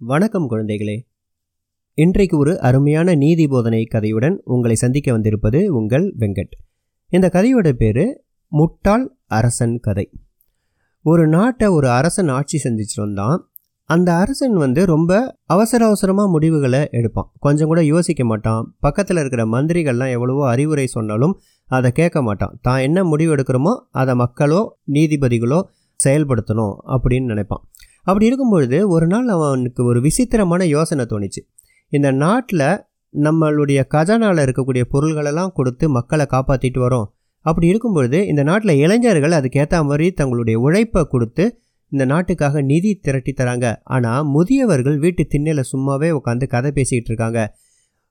வணக்கம் குழந்தைகளே. இன்றைக்கு ஒரு அருமையான நீதி போதனை கதையுடன் உங்களை சந்திக்க வந்திருப்பது உங்கள் வெங்கட். இந்த கதையோட பேர் முட்டாள் அரசன் கதை. ஒரு நாட்டை ஒரு அரசன் ஆட்சி செஞ்சுட்டு வந்தான் அந்த அரசன் வந்து ரொம்ப அவசர அவசரமாக முடிவுகளை எடுப்பான். கொஞ்சம் கூட யோசிக்க மாட்டான். பக்கத்தில் இருக்கிற மந்திரிகள்லாம் எவ்வளவோ அறிவுரை சொன்னாலும் அதை கேட்க மாட்டான். தான் என்ன முடிவு எடுக்கிறோமோ அதை மக்களோ நீதிபதிகளோ செயல்படுத்தணும் அப்படின்னு நினைப்பான். அப்படி இருக்கும்பொழுது ஒரு நாள் அவனுக்கு ஒரு விசித்திரமான யோசனை தோணுச்சு. இந்த நாட்டில் நம்மளுடைய கஜானாவில் இருக்கக்கூடிய பொருள்களெல்லாம் கொடுத்து மக்களை காப்பாற்றிட்டு வரோம். அப்படி இருக்கும்பொழுது இந்த நாட்டில் இளைஞர்கள் அதுக்கேற்ற மாதிரி தங்களுடைய உழைப்பை கொடுத்து இந்த நாட்டுக்காக நிதி திரட்டி தராங்க. ஆனால் முதியவர்கள் வீட்டு திண்ணையில் சும்மாவே உட்காந்து கதை பேசிக்கிட்டு இருக்காங்க.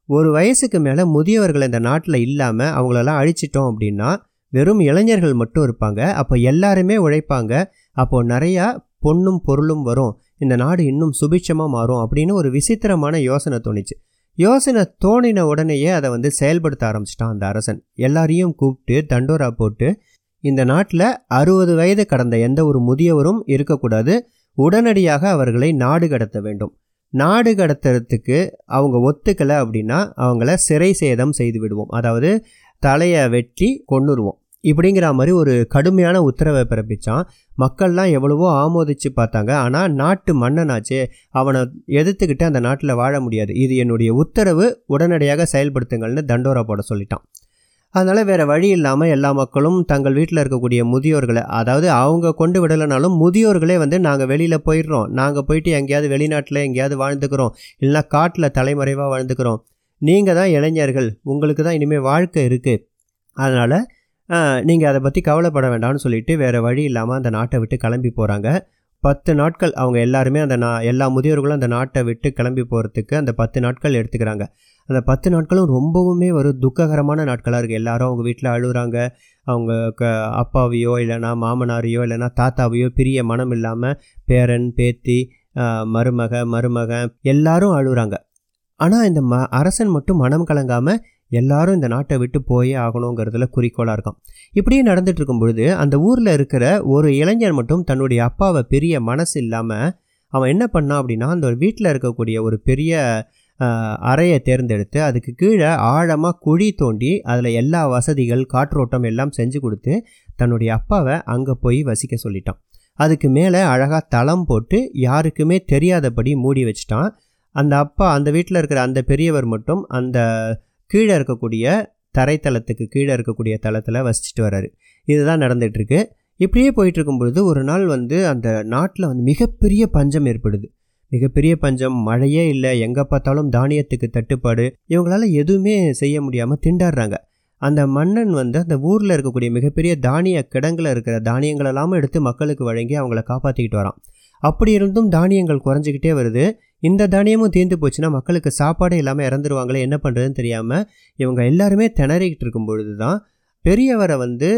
ஒரு வயசுக்கு மேலே முதியவர்கள் இந்த நாட்டில் இல்லாமல் அவங்களெல்லாம் அழிச்சிட்டோம் அப்படின்னா வெறும் இளைஞர்கள் மட்டும் இருப்பாங்க. அப்போ எல்லாருமே உழைப்பாங்க. அப்போது நிறையா பொண்ணும் பொருளும் வரும். இந்த நாடு இன்னும் சுபிட்சமாக மாறும் அப்படின்னு ஒரு விசித்திரமான யோசனை தோணுச்சு. யோசனை தோணின உடனேயே அதை வந்து செயல்படுத்த ஆரம்பிச்சிட்டான் அந்த அரசன். எல்லாரையும் கூப்பிட்டு தண்டோரா போட்டு இந்த நாட்டில் அறுபது வயது கடந்த எந்த ஒரு முதியவரும் இருக்கக்கூடாது. உடனடியாக அவர்களை நாடு கடத்த வேண்டும். நாடு கடத்துறதுக்கு அவங்க ஒத்துக்கலை அப்படின்னா அவங்கள சிறை சேதம் செய்து விடுவோம். அதாவது தலையை வெட்டி கொண்டுருவோம் இப்படிங்கிற மாதிரி ஒரு கடுமையான உத்தரவை பிறப்பிச்சான். மக்கள்லாம் எவ்வளவோ ஆமோதிச்சு பார்த்தாங்க. ஆனால் நாட்டு மன்னனாச்சே அவனை எதிர்த்துக்கிட்டு அந்த நாட்டில் வாழ முடியாது. இது என்னுடைய உத்தரவு உடனடியாக செயல்படுத்துங்கள்னு தண்டோரா போட சொல்லிட்டான். அதனால் வேறு வழி இல்லாமல் எல்லா மக்களும் தங்கள் வீட்டில் இருக்கக்கூடிய முதியோர்களை அதாவது அவங்க கொண்டு விடலைனாலும் முதியோர்களே வந்து நாங்கள் வெளியில் போயிடுறோம். நாங்கள் போயிட்டு எங்கேயாவது வெளிநாட்டில் எங்கேயாவது வாழ்ந்துக்கிறோம். இல்லைனா காட்டில் தலைமறைவாக வாழ்ந்துக்கிறோம். நீங்கள் தான் இளைஞர்கள். உங்களுக்கு தான் இனிமேல் வாழ்க்கை இருக்குது அதனால் நீங்கள் அதை பற்றி கவலைப்பட வேண்டாம்னு சொல்லிட்டு வேறு வழி இல்லாமல் அந்த நாட்டை விட்டு கிளம்பி போகிறாங்க பத்து நாட்கள் அவங்க எல்லாருமே அந்த நா எல்லா முதியோர்களும் அந்த நாட்டை விட்டு கிளம்பி போகிறதுக்கு அந்த பத்து நாட்கள் எடுத்துக்கிறாங்க. அந்த பத்து நாட்களும் ரொம்பவுமே ஒரு துக்ககரமான நாட்களாக இருக்குது எல்லாரும் அவங்க வீட்டில் அழுகுறாங்க. அவங்க க அப்பாவையோ இல்லைனா மாமனாரையோ இல்லைனா தாத்தாவையோ பிரிய மனம் இல்லாமல் பேரன் பேத்தி மருமக மருமகன் எல்லாரும் அழுகுறாங்க. ஆனால் இந்த ம அரசன் மட்டும் மனம் கலங்காமல் எல்லாரும் இந்த நாட்டை விட்டு போயே ஆகணுங்கிறதுல குறிக்கோளாக இருக்கான். இப்படியே நடந்துட்டு இருக்கும் பொழுது அந்த ஊரில் இருக்கிற ஒரு இளைஞர் மட்டும் தன்னுடைய அப்பாவை பெரிய மனசு இல்லாமல் அவன் என்ன பண்ணான் அப்படின்னா அந்த வீட்டில் இருக்கக்கூடிய ஒரு பெரிய அறையை தேர்ந்தெடுத்து அதுக்கு கீழே ஆழமாக குழி தோண்டி அதில் எல்லா வசதிகள் காற்றோட்டம் எல்லாம் செஞ்சு கொடுத்து தன்னுடைய அப்பாவை அங்கே போய் வசிக்க சொல்லிட்டான். அதுக்கு மேலே அழகாக தளம் போட்டு யாருக்குமே தெரியாதபடி மூடி வச்சிட்டான். அந்த அப்பா அந்த வீட்டில் இருக்கிற அந்த பெரியவர் மட்டும் அந்த கீழே இருக்கக்கூடிய தரைத்தளத்துக்கு கீழே இருக்கக்கூடிய தளத்தில் வசிச்சுட்டு வர்றாரு இதுதான் நடந்துகிட்ருக்கு. இப்படியே போயிட்டு இருக்கும் பொழுது ஒரு நாள் வந்து அந்த நாட்டில் வந்து மிகப்பெரிய பஞ்சம் ஏற்படுது. மிகப்பெரிய பஞ்சம் மழையே இல்லை எங்கே பார்த்தாலும் தானியத்துக்கு தட்டுப்பாடு இவங்களால எதுவுமே செய்ய முடியாமல் திண்டாடுறாங்க. அந்த மன்னன் வந்து அந்த ஊரில் இருக்கக்கூடிய மிகப்பெரிய தானிய கிடங்கில் இருக்கிற தானியங்களெல்லாம் எடுத்து மக்களுக்கு வழங்கி அவங்கள காப்பாற்றிக்கிட்டு வரான். அப்படி இருந்தும் தானியங்கள் குறைஞ்சிக்கிட்டே வருது. இந்த தானியமும் தீர்ந்து போச்சுன்னா மக்களுக்கு சாப்பாடு இல்லாமல் இறந்துருவாங்களே என்ன பண்ணுறதுன்னு தெரியாமல் இவங்க எல்லாருமே திணறிக்கிட்டு இருக்கும் பொழுது தான் பெரியவரை வந்து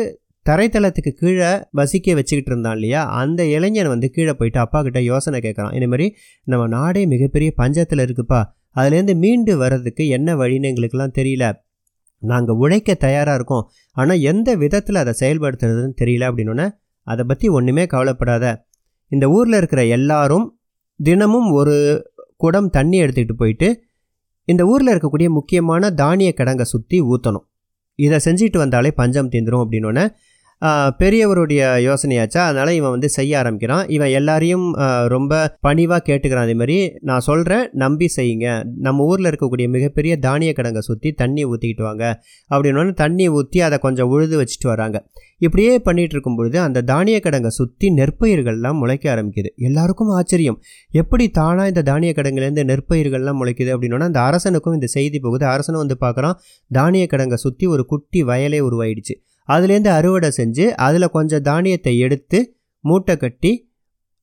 தரைத்தளத்துக்கு கீழே வசிக்க வச்சுக்கிட்டு இருந்தான் இல்லையா? அந்த இளைஞன் வந்து கீழே போயிட்டு அப்பா கிட்ட யோசனை கேட்குறான். இந்த மாதிரி நம்ம நாடே மிகப்பெரிய பஞ்சத்தில் இருக்குப்பா. அதுலேருந்து மீண்டு வர்றதுக்கு என்ன வழின்னு எங்களுக்கெல்லாம் தெரியல. நாங்கள் உழைக்க தயாராக இருக்கோம். ஆனால் எந்த விதத்தில் அதை செயல்படுத்துறதுன்னு தெரியல அப்படின்னோடனே அதை பற்றி ஒன்றுமே கவலைப்படாத. இந்த ஊரில் இருக்கிற எல்லாரும் தினமும் ஒரு குடம் தண்ணி எடுத்துக்கிட்டு போயிட்டு இந்த ஊரில் இருக்கக்கூடிய முக்கியமான தானிய கிடங்கை சுற்றி ஊற்றணும் இதை செஞ்சுட்டு வந்தாலே பஞ்சம் தீந்துடும் அப்படின்னோடனே பெரியவருடைய யோசனையாச்சா? அதனால் இவன் வந்து செய்ய ஆரம்பிக்கிறான். இவன் எல்லாரையும் ரொம்ப பணிவாக கேட்டுக்கிறான். அதே மாதிரி நான் சொல்கிறேன் நம்பி செய்யுங்க. நம்ம ஊரில் இருக்கக்கூடிய மிகப்பெரிய தானிய கிடங்கை சுற்றி தண்ணி ஊற்றிக்கிட்டு வாங்க. அப்படின்னு தண்ணி ஊற்றி அதை கொஞ்சம் உழுது வச்சுட்டு வராங்க. இப்படியே பண்ணிகிட்டு இருக்கும் பொழுது அந்த தானிய கிடங்கை சுற்றி நெற்பயிர்கள்லாம் முளைக்க ஆரம்பிக்குது. எல்லாருக்கும் ஆச்சரியம். எப்படி தானாக இந்த தானிய கிடங்குலேருந்து நெற்பயிர்கள்லாம் முளைக்குது அப்படின்னோன்னா அந்த அரசனுக்கும் இந்த செய்தி போகுது. அரசனும் வந்து பார்க்குறான் தானிய கிடங்கை சுற்றி ஒரு குட்டி வயலே உருவாயிடுச்சு. அதுலேருந்து அறுவடை செஞ்சு அதில் கொஞ்சம் தானியத்தை எடுத்து மூட்டை கட்டி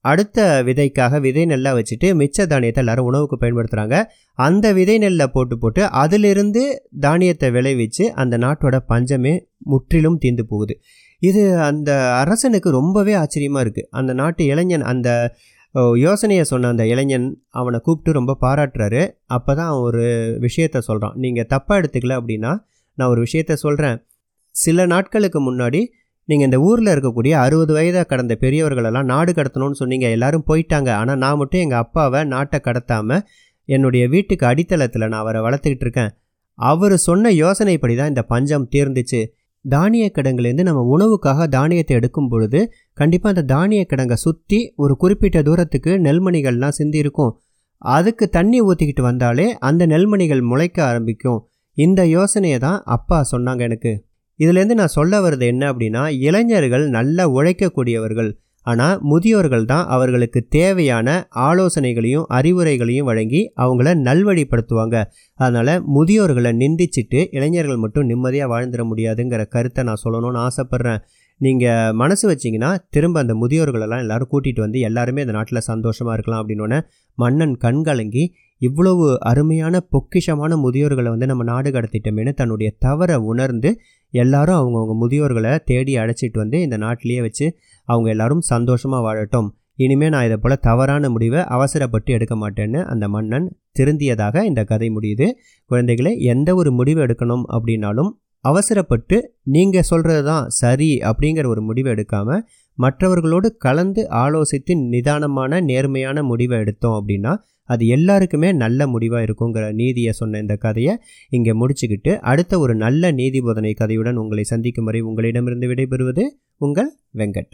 அடுத்த விதைக்காக விதை நெல்லாக வச்சுட்டு மிச்ச தானியத்தை எல்லோரும் உணவுக்கு பயன்படுத்துகிறாங்க அந்த விதை நெல்லை போட்டு போட்டு அதிலிருந்து தானியத்தை விளைவிச்சு அந்த நாட்டோட பஞ்சமே முற்றிலும் தீர்ந்து போகுது. இது அந்த அரசனுக்கு ரொம்பவே ஆச்சரியமாக இருக்குது அந்த நாட்டு இளைஞன் அந்த யோசனையை சொன்ன அந்த இளைஞன் அவனை கூப்பிட்டு ரொம்ப பாராட்டுறாரு. அப்போ தான் அவன் ஒரு விஷயத்த சொல்கிறான் நீங்கள் தப்பாக எடுத்துக்கல அப்படின்னா நான் ஒரு விஷயத்த சொல்கிறேன் சில நாட்களுக்கு முன்னாடி நீங்கள் இந்த ஊரில் இருக்கக்கூடிய அறுபது வயதை கடந்த பெரியவர்களெல்லாம் நாடு கடத்தணும்னு சொன்னீங்க. எல்லாரும் போயிட்டாங்க. ஆனால் நான் மட்டும் எங்கள் அப்பாவை நாட்டை கடத்தாமல் என்னுடைய வீட்டுக்கு அடித்தளத்தில் நான் அவரை வளர்த்துக்கிட்டு இருக்கேன். அவர் சொன்ன யோசனைப்படி தான் இந்த பஞ்சம் தீர்ந்துச்சு. தானிய கிடங்குலேருந்து நம்ம உணவுக்காக தானியத்தை எடுக்கும் பொழுது கண்டிப்பாக அந்த தானிய கிடங்கை சுற்றி ஒரு குறிப்பிட்ட தூரத்துக்கு நெல்மணிகள்லாம் சிந்தி இருக்கும். அதுக்கு தண்ணி ஊற்றிக்கிட்டு வந்தாலே அந்த நெல்மணிகள் முளைக்க ஆரம்பிக்கும். இந்த யோசனையை தான் அப்பா சொன்னாங்க எனக்கு. இதுலேருந்து நான் சொல்ல வர்றது என்ன அப்படின்னா இளைஞர்கள் நல்லா உழைக்கக்கூடியவர்கள். ஆனால் முதியோர்கள் தான் அவர்களுக்கு தேவையான ஆலோசனைகளையும் அறிவுரைகளையும் வழங்கி அவங்கள நல்வழிப்படுத்துவாங்க. அதனால் முதியோர்களை நிந்திச்சிட்டு இளைஞர்கள் மட்டும் நிம்மதியாக வாழ்ந்துட முடியாதுங்கிற கருத்தை நான் சொல்லணும்னு ஆசைப்பட்றேன். நீங்கள் மனசு வச்சிங்கன்னா திரும்ப அந்த முதியோர்களெல்லாம் எல்லோரும் கூட்டிகிட்டு வந்து எல்லாருமே இந்த நாட்டில் சந்தோஷமாக இருக்கலாம் அப்படின்னோடனே மன்னன் கண்கலங்கி இவ்வளவு அருமையான பொக்கிஷமான முதியோர்களை வந்து நம்ம நாடு கடத்திட்டோமேனு தன்னுடைய தவறை உணர்ந்து எல்லாரும் அவங்கவுங்க முதியோர்களை தேடி அழைச்சிட்டு வந்து இந்த நாட்டிலேயே வச்சு அவங்க எல்லாரும் சந்தோஷமாக வாழட்டும். இனிமேல் நான் இதை போல் தவறான முடிவை அவசரப்பட்டு எடுக்க மாட்டேன்னு அந்த மன்னன் திருந்தியதாக இந்த கதை முடியுது. குழந்தைகளை எந்த ஒரு முடிவு எடுக்கணும் அப்படின்னாலும் அவசரப்பட்டு நீங்கள் சொல்கிறது தான் சரி அப்படிங்கிற ஒரு முடிவை எடுக்காமல் மற்றவர்களோடு கலந்து ஆலோசித்து நிதானமான நேர்மையான முடிவை எடுத்தோம் அப்படின்னா அது எல்லாருக்குமே நல்ல முடிவாக இருக்குங்கிற நீதியை சொன்ன இந்த கதையை இங்கே முடிச்சுக்கிட்டு அடுத்த ஒரு நல்ல நீதி போதனை கதையுடன் உங்களை சந்திக்கும் வரை உங்களிடமிருந்து விடைபெறுவது உங்கள் வெங்கட்.